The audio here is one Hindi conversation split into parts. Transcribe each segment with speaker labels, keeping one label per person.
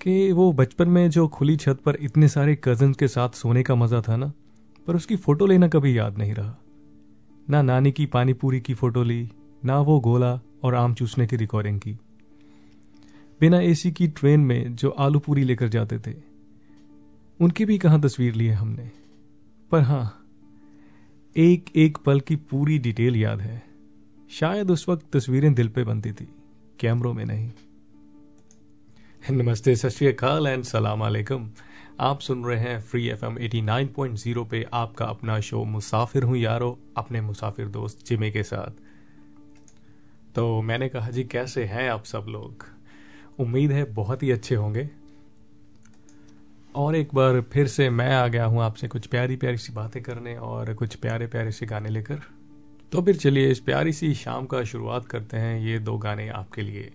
Speaker 1: कि वो बचपन में जो खुली छत पर इतने सारे कज़न के साथ सोने का मज़ा था ना, पर उसकी फ़ोटो लेना कभी याद नहीं रहा। ना नानी की पानी पूरी की फ़ोटो ली, ना वो गोला और आम चूसने की रिकॉर्डिंग की। बिना एसी की ट्रेन में जो आलू पूरी लेकर जाते थे, उनकी भी कहाँ तस्वीर ली है हमने? पर हाँ एक एक पल की पूरी डिटेल याद है। शायद उस वक्त तस्वीरें दिल पे बनती थी, कैमरों में नहीं। नमस्ते, सत श्री अकाल एंड सलाम अलैकुम। आप सुन रहे हैं free F M eighty nine point zero पे आपका अपना शो मुसाफिर हूँ यारो, अपने मुसाफिर दोस्त जिमे के साथ। तो मैंने कहा जी, कैसे हैं आप सब लोग? उम्मीद है बहुत ही अच्छे होंगे। और एक बार फिर से मैं आ गया हूँ आपसे कुछ प्यारी प्यारी सी बातें करने और कुछ प्यारे प्यारे से गाने लेकर। तो फिर चलिए इस प्यारी सी शाम का शुरुआत करते हैं ये दो गाने आपके लिए।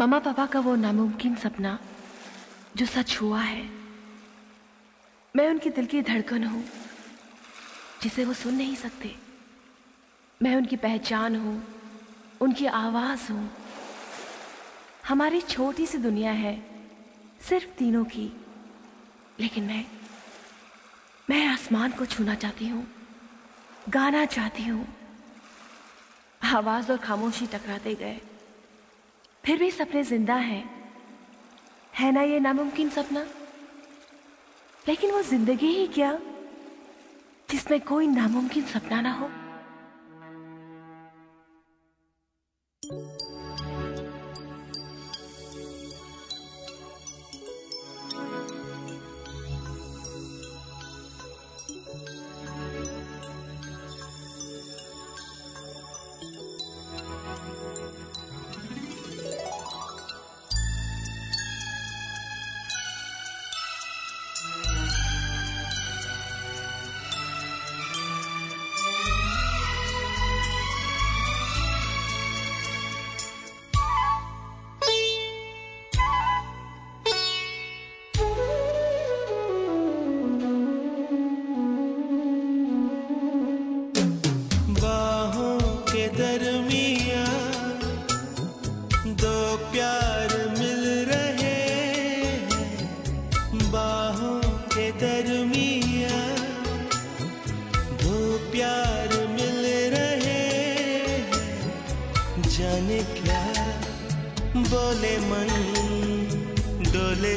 Speaker 2: मम्मा पापा का वो नामुमकिन सपना, जो सच हुआ है, मैं उनके दिल की धड़कन हूँ, जिसे वो सुन नहीं सकते। मैं उनकी पहचान हूँ, उनकी आवाज़ हूँ। हमारी छोटी सी दुनिया है, सिर्फ़ तीनों की, लेकिन मैं मैं आसमान को छूना चाहती हूँ, गाना चाहती हूँ। आवाज़ और खामोशी टकराते गए। फिर भी सपने ज़िंदा हैं। है ना ये नामुमकिन सपना? लेकिन वो ज़िंदगी ही क्या? जिसमें कोई नामुमकिन सपना ना हो?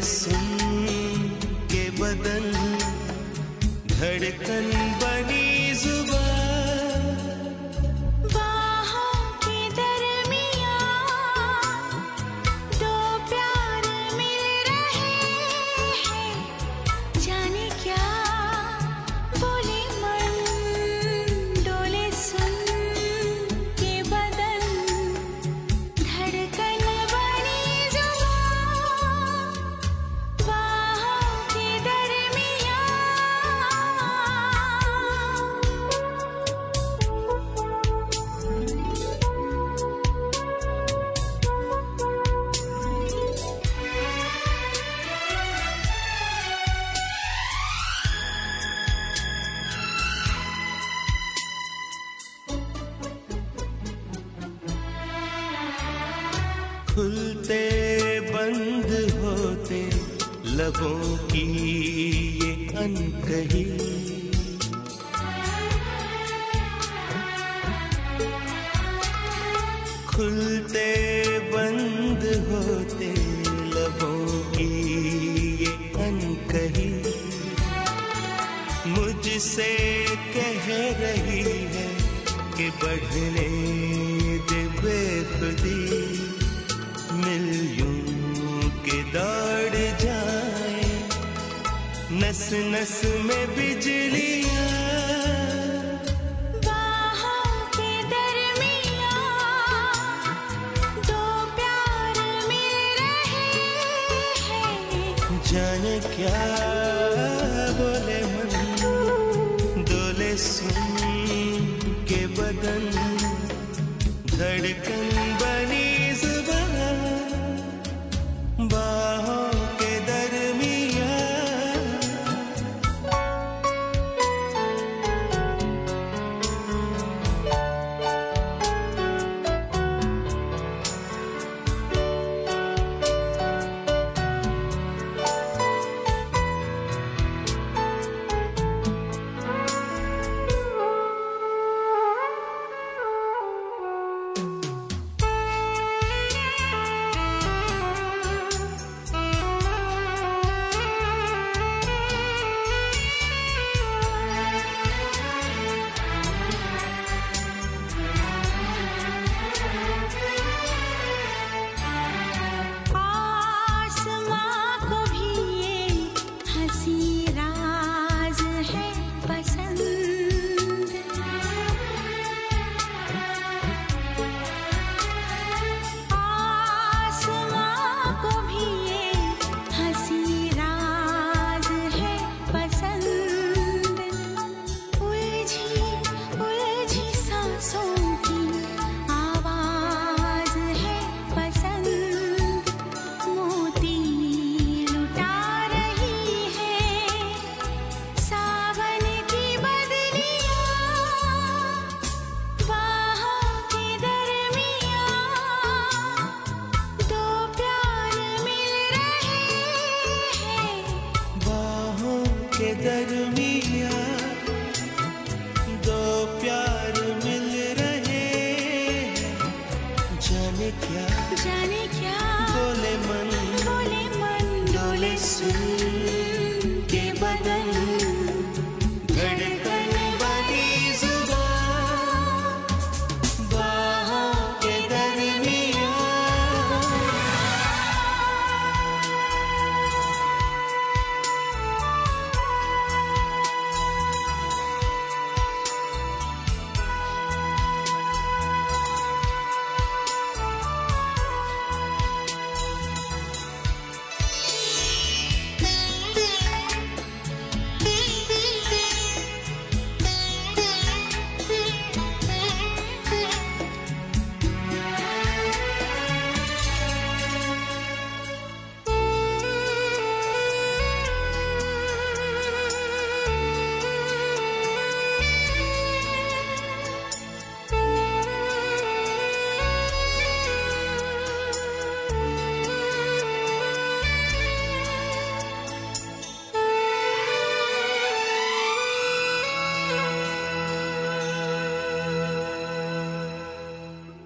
Speaker 3: सुन के बदन धड़कन
Speaker 4: कि
Speaker 3: बढ़ने दे बेखुदी मिल के दौड़ जाए। नस नस में बिजलियाँ। धड़कन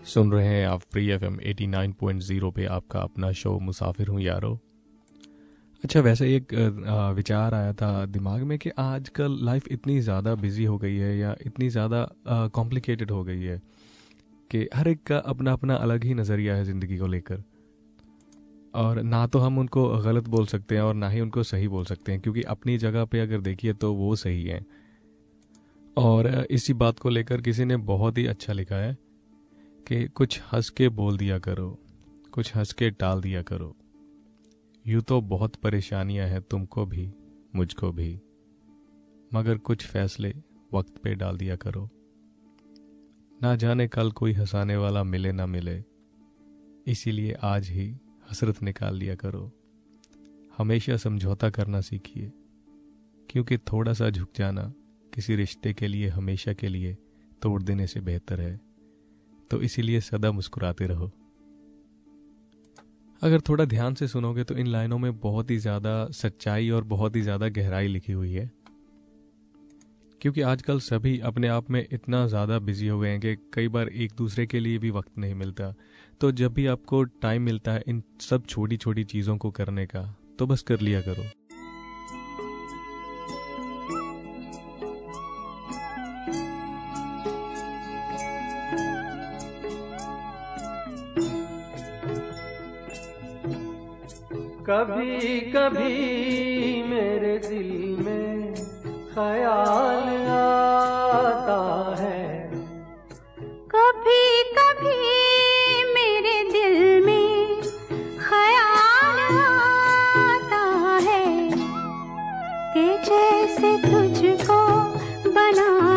Speaker 3: सुन
Speaker 5: रहे हैं आप free F M eighty nine point zero पे आपका अपना शो मुसाफिर हूँ यारो। अच्छा वैसे एक विचार आया था दिमाग में कि आजकल लाइफ इतनी ज़्यादा बिज़ी हो गई है या इतनी ज़्यादा कॉम्प्लिकेटेड हो गई है कि हर एक का अपना अपना अलग ही नज़रिया है ज़िंदगी को लेकर। और ना तो हम उनको गलत बोल सकते हैं और ना ही उनको सही बोल सकते हैं, क्योंकि अपनी जगह पे अगर देखिए तो वो सही है। और इसी बात को लेकर किसी ने बहुत ही अच्छा लिखा है कि कुछ हंस के बोल दिया करो, कुछ हंस के टाल दिया करो। यूँ तो बहुत परेशानियाँ हैं तुमको भी, मुझको भी। मगर कुछ फैसले वक्त पे डाल दिया करो। ना जाने कल कोई हंसाने वाला मिले ना मिले, इसीलिए आज ही हसरत निकाल लिया करो। हमेशा समझौता करना सीखिए, क्योंकि थोड़ा सा झुक जाना किसी रिश्ते के लिए, हमेशा के लिए तोड़ देने से बेहतर है। तो इसीलिए सदा मुस्कुराते रहो। अगर थोड़ा ध्यान से सुनोगे तो इन लाइनों में बहुत ही ज़्यादा सच्चाई और बहुत ही ज़्यादा गहराई लिखी हुई है। क्योंकि आजकल सभी अपने आप में इतना ज़्यादा बिज़ी हो गए हैं कि कई बार एक दूसरे के लिए भी वक्त नहीं मिलता। तो जब भी आपको टाइम मिलता है इन सब छोटी छोटी चीज़ों को करने का तो बस कर लिया करो।
Speaker 6: कभी कभी मेरे दिल में ख्याल आता है।
Speaker 3: कभी कभी मेरे दिल में ख्याल आता है कि जैसे तुझको बनाया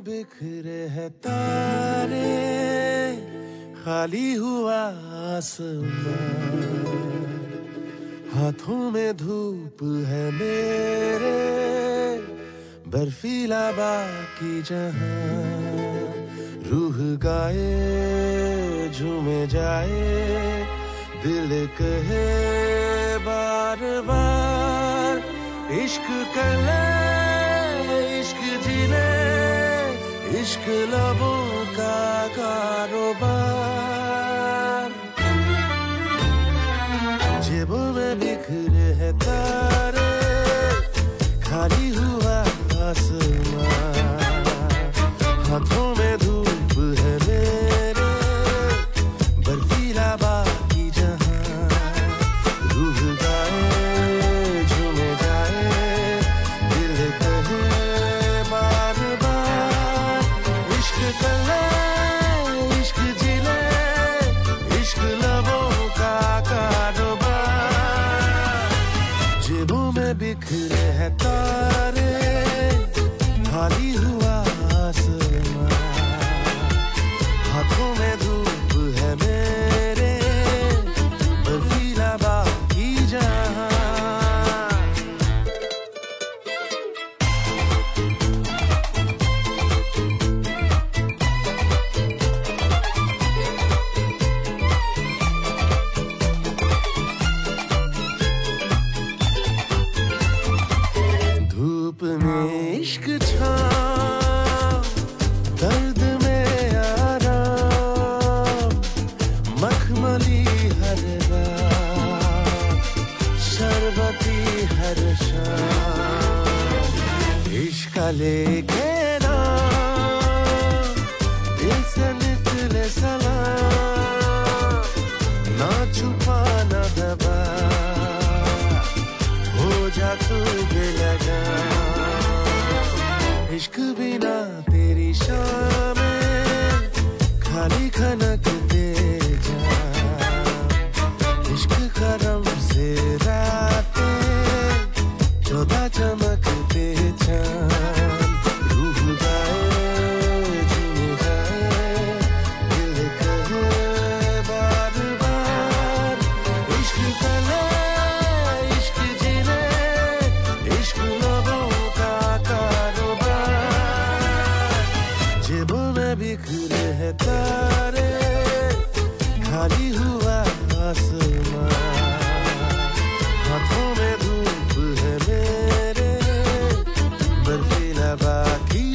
Speaker 7: बिखरे हैं तारे, खाली हुआ आसमान। हाथों में धूप है मेरे, बर्फीला बाकी जहाँ। रूह गाए, झूमे जाए, दिल कहे बार बार इश्क कर ले, इश्क जी ले इश्क लबों का कारोबार। जेबों में बिखरे है तारे खाली हुआ आसमान। हाथों में बिखरे हैं तारे खाली हुआ आसमान। बर्फीला बाकी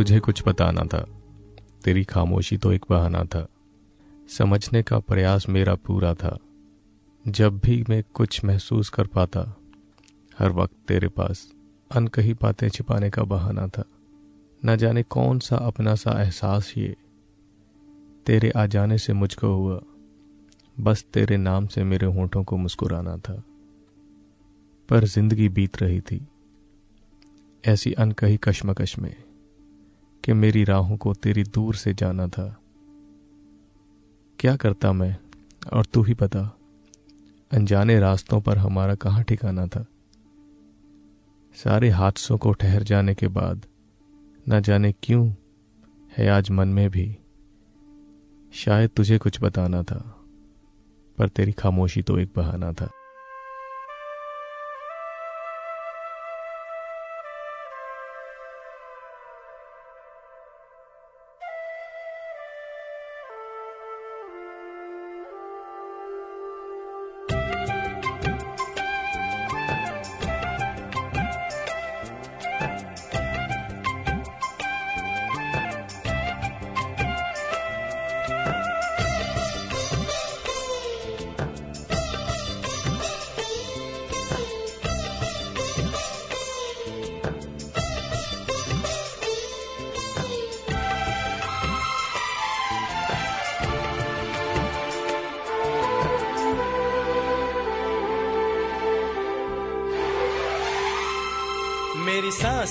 Speaker 5: तुझे कुछ बताना था। तेरी खामोशी तो एक बहाना था। समझने का प्रयास मेरा पूरा था। जब भी मैं कुछ महसूस कर पाता, हर वक्त तेरे पास अनकही बातें छिपाने का बहाना था। न जाने कौन सा अपना सा एहसास ये। तेरे आ जाने से मुझको हुआ। बस तेरे नाम से मेरे होठों को मुस्कुराना था। पर ज़िंदगी बीत रही थी। ऐसी अनकही कश्मकश में कि मेरी राहों को तेरी दूर से जाना था। क्या करता मैं? और तू ही पता अनजाने रास्तों पर हमारा कहाँ ठिकाना था? सारे हादसों को ठहर जाने के बाद, न जाने क्यों है आज मन में भी। शायद तुझे कुछ बताना था, पर तेरी खामोशी तो एक बहाना था।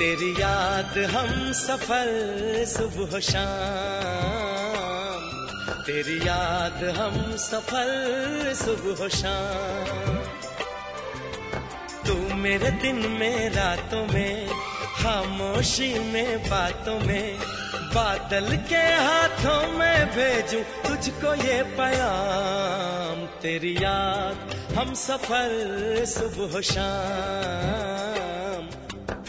Speaker 8: तेरी याद हम सफल सुबह शाम। तेरी याद हम सफल सुबह शाम। तू मेरे दिन में, रातों में, खामोशी में, बातों में, बादल के हाथों में भेजूं तुझको ये पैगाम। तेरी याद हम सफल सुबह शाम।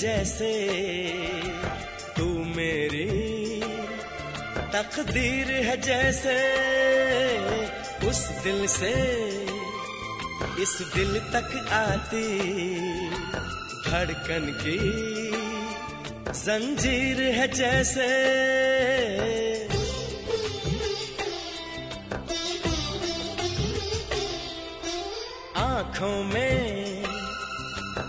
Speaker 8: जैसे तू मेरी तकदीर है जैसे उस दिल से इस दिल तक आती धड़कन की जंजीर है जैसे। आँखों में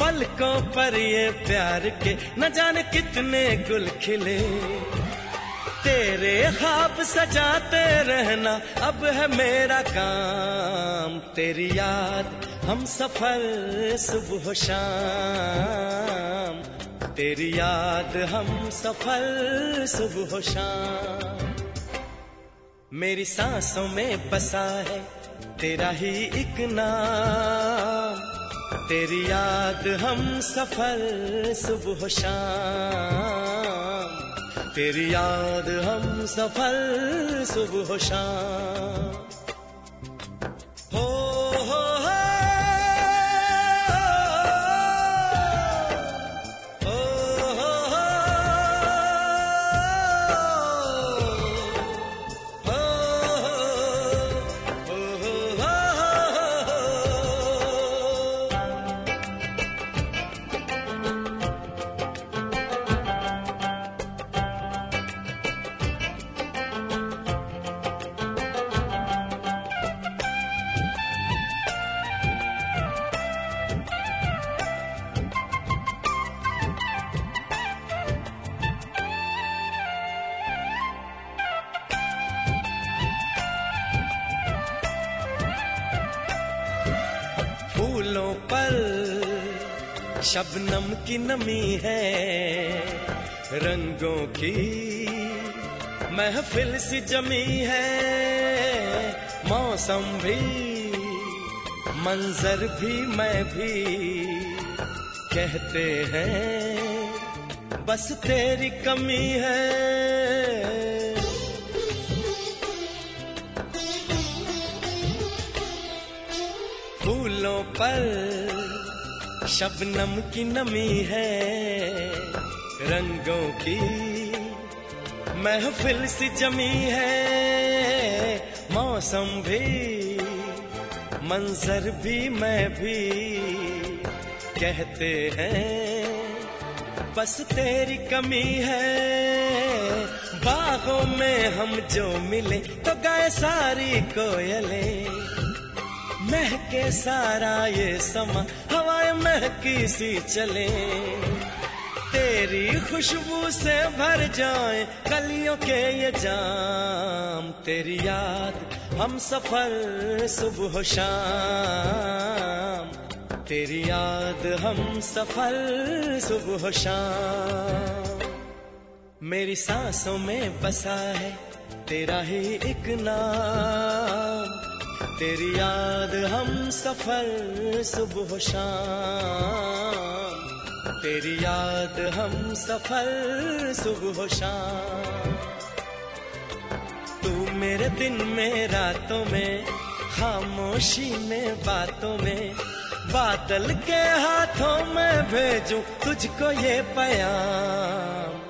Speaker 8: पलकों पर ये प्यार के न जाने कितने गुल खिले। तेरे ख्वाब सजाते रहना, अब है मेरा काम। तेरी याद हम सफल सुबह शाम। तेरी याद हम सफल सुबह शाम। मेरी सांसों में बसा है तेरा ही एक नाम। तेरी याद हम सफल सुबह शाम। तेरी याद हम सफल सुबह शाम। हो की नमी है। रंगों की महफिल सी जमी है। मौसम भी, मंजर भी, मैं भी कहते हैं, बस तेरी कमी है। फूलों पर शबनम की नमी है, रंगों की महफिल सी जमी है। मौसम भी, मंजर भी, मैं भी कहते हैं, बस तेरी कमी है। बागों में हम जो मिले तो गाए सारी कोयलें, महके सारा ये समा हवाएँ महकी सी चले। तेरी खुशबू से भर जाए, कलियों के ये जाम। तेरी याद हम सफ़र सुबह शाम। तेरी याद हम सफ़र सुबह शाम। मेरी सांसों में बसा है, तेरा ही एक नाम। तेरी याद हम सफ़र, सुबह शाम। तेरी याद हम सफ़र, सुबह शाम। तू मेरे दिन में, रातों में, खामोशी में, बातों में, बादल के हाथों में भेजू तुझको ये पयाम।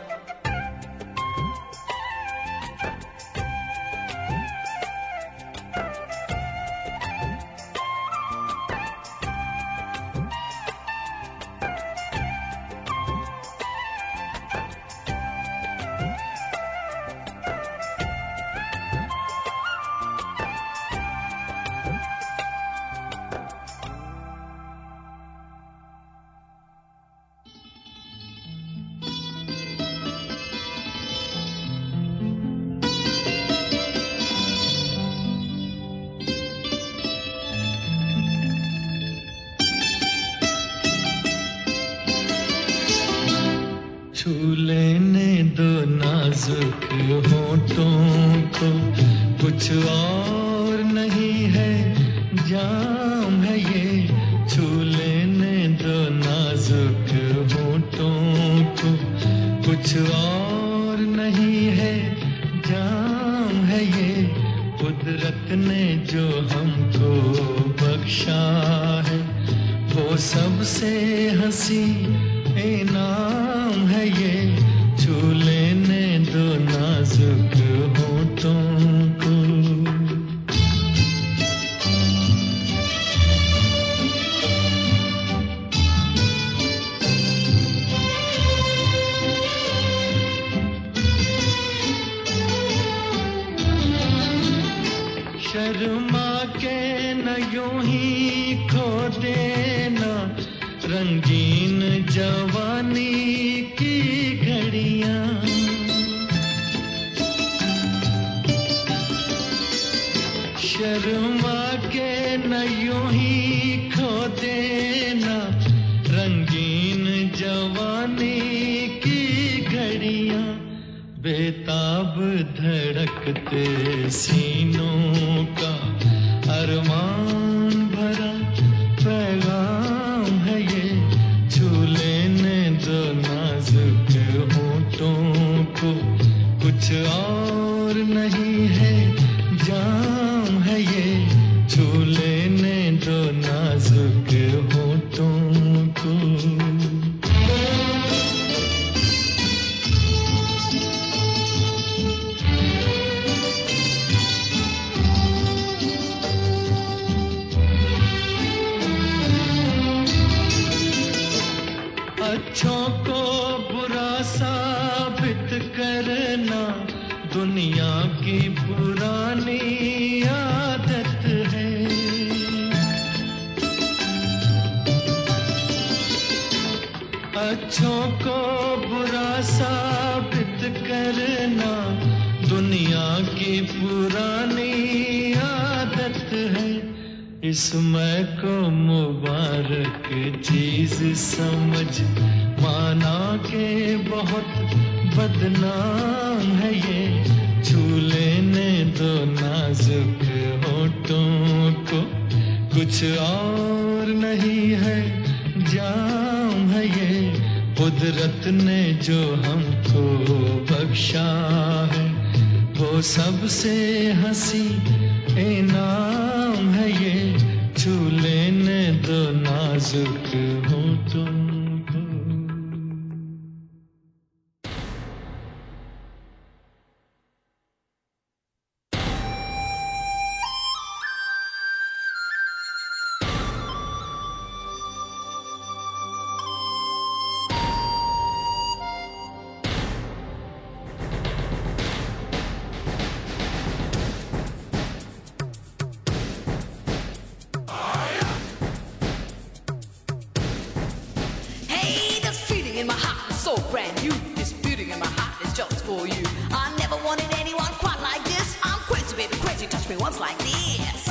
Speaker 9: for you. I never wanted anyone quite like this. I'm crazy, baby, crazy. Touch me once like this.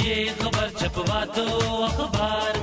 Speaker 10: ये खबर छपवा दो अखबार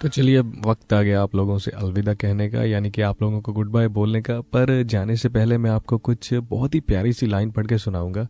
Speaker 10: तो चलिए अब वक्त आ गया आप लोगों से अलविदा कहने का, यानी कि आप लोगों को गुड बाय बोलने का। पर जाने से पहले मैं आपको कुछ बहुत ही प्यारी सी लाइन पढ़ के सुनाऊँगा।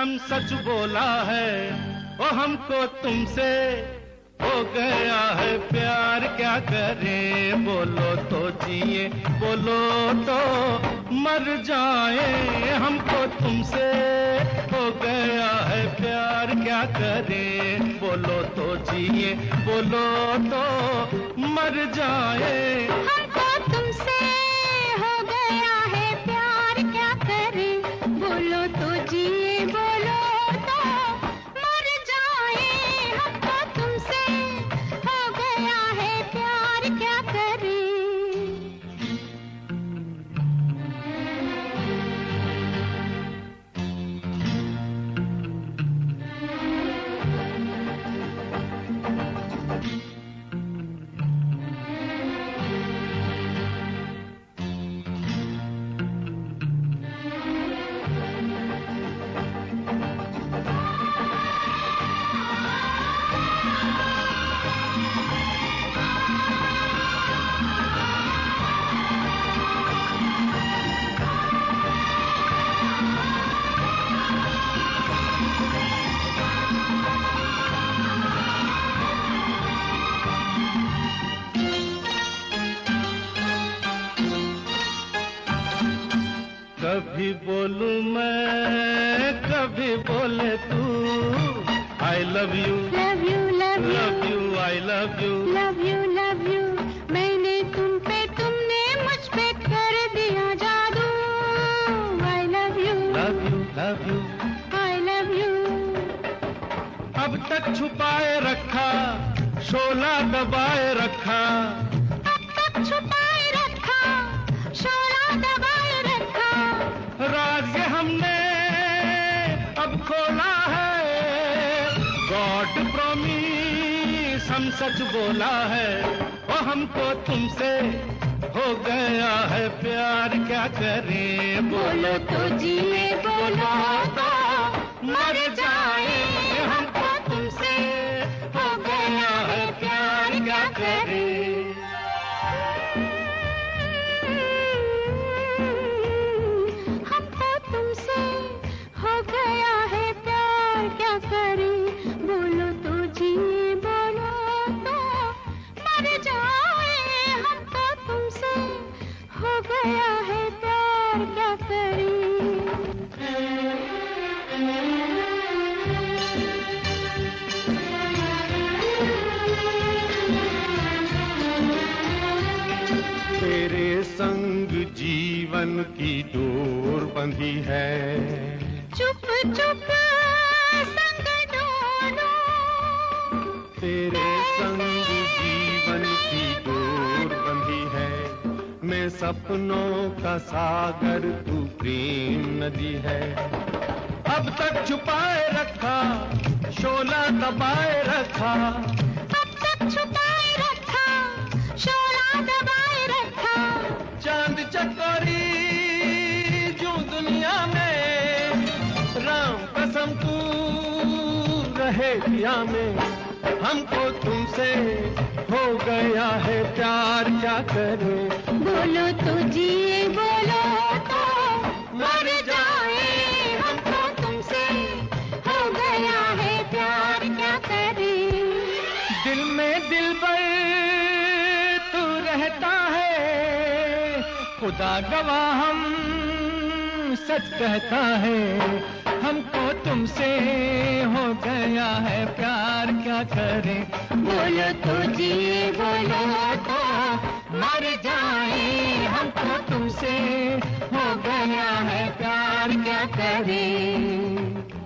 Speaker 11: कसम सच बोला है वो हमको तुमसे हो गया है प्यार, क्या करें? बोलो तो जिए, बोलो तो मर जाए, हमको तुमसे हो गया है प्यार, क्या करें? बोलो तो जिए, बोलो तो मर जाए। कभी बोलू मैं कभी बोले तू I love
Speaker 3: you love you love
Speaker 11: love you I love you
Speaker 3: love you love you मैंने तुम पे तुमने मुझ पे कर दिया जादू। I love you
Speaker 11: love you love you
Speaker 3: I love you
Speaker 11: अब तक छुपाए रखा शोला
Speaker 3: दबा
Speaker 6: सच बोला है, वो हमको तुमसे हो गया है प्यार, क्या करें? बोलो तो जीने बोलो तो मर जाए की डोर बंधी है।
Speaker 3: चुप चुप संग डोलो
Speaker 6: तेरे संग जीवन की डोर बंधी है। मैं सपनों का सागर तू प्रेम नदी है। अब तक छुपाए रखा शोला दबाए रखा दिया में हमको तुमसे हो गया है प्यार क्या करे?
Speaker 3: बोलो तो जिए बोलो तो मर जाए हमको तुमसे हो गया है प्यार क्या करे?
Speaker 6: दिल में दिल पर तू रहता है खुदा गवाह हम सच कहता है। हमको तुमसे हो गया है प्यार, क्या करें?
Speaker 3: बोलो तो जी, बोलो तो। मर जाए
Speaker 6: हमको तुमसे हो गया है प्यार, क्या करें?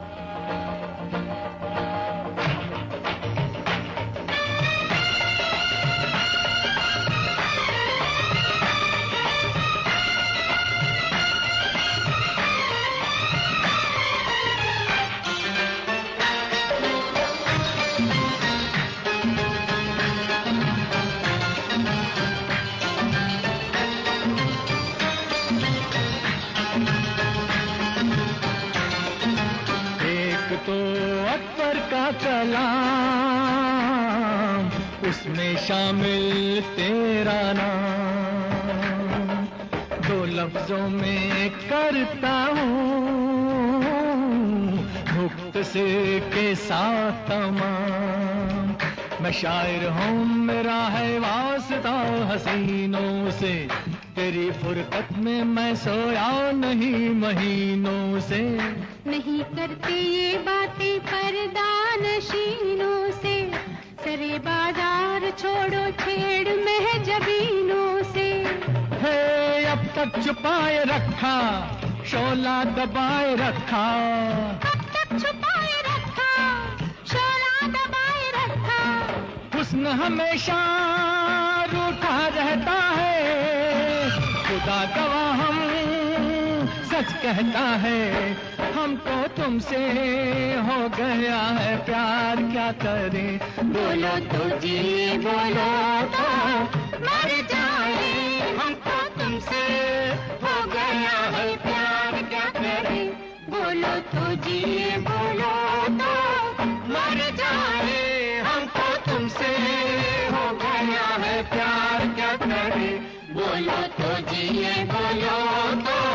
Speaker 6: कलाम उसमें शामिल तेरा नाम। दो लफ्जों में करता हूँ, मुक्त से के साथ तमाम। मैं शायर हूँ मेरा है वास्ता हसीनों से। तेरी फुरकत में मैं सोया नहीं महीनों से।
Speaker 3: नहीं करते ये बातें पर्दानशीनों से। सरे बाज़ार छोड़ो छेड़ में जबीनों से।
Speaker 6: है अब तक छुपाए रखा शोला दबाए रखा। हमेशा रूठा रहता है। खुदा गवाह हम, सच कहता है। हमको तुमसे हो गया है प्यार, क्या करें?
Speaker 3: बोलो तो जिए बोलो तो मर जाए। हमको तुमसे हो गया है प्यार, क्या करें? बोलो तो जिए बोलो बोलो तो जिए बोलो तो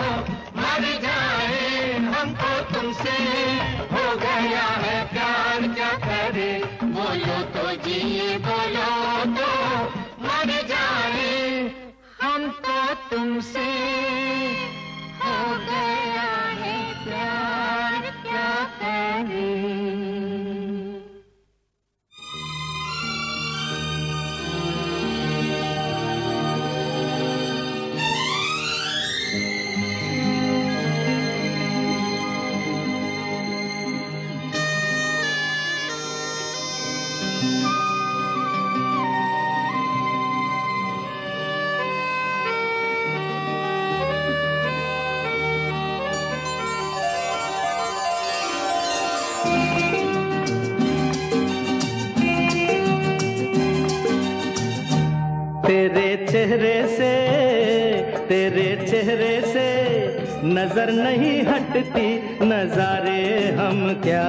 Speaker 3: नज़र नहीं हटती। नजारे हम क्या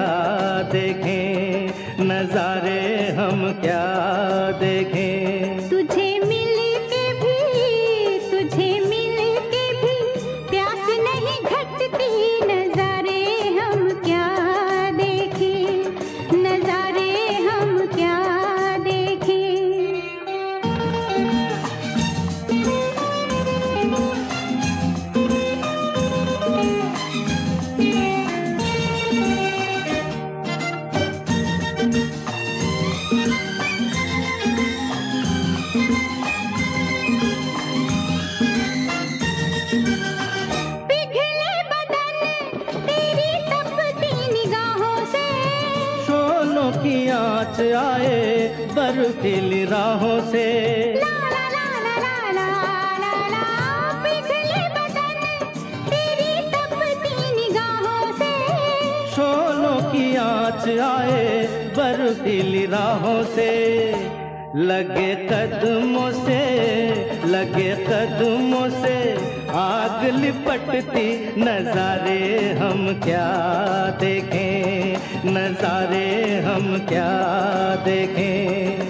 Speaker 3: देखें? नजारे हम क्या देखें? राहों से, लगे कदमों से, लगे कदमों से, आग लिपटती नजारे हम क्या देखें, नजारे हम क्या देखें।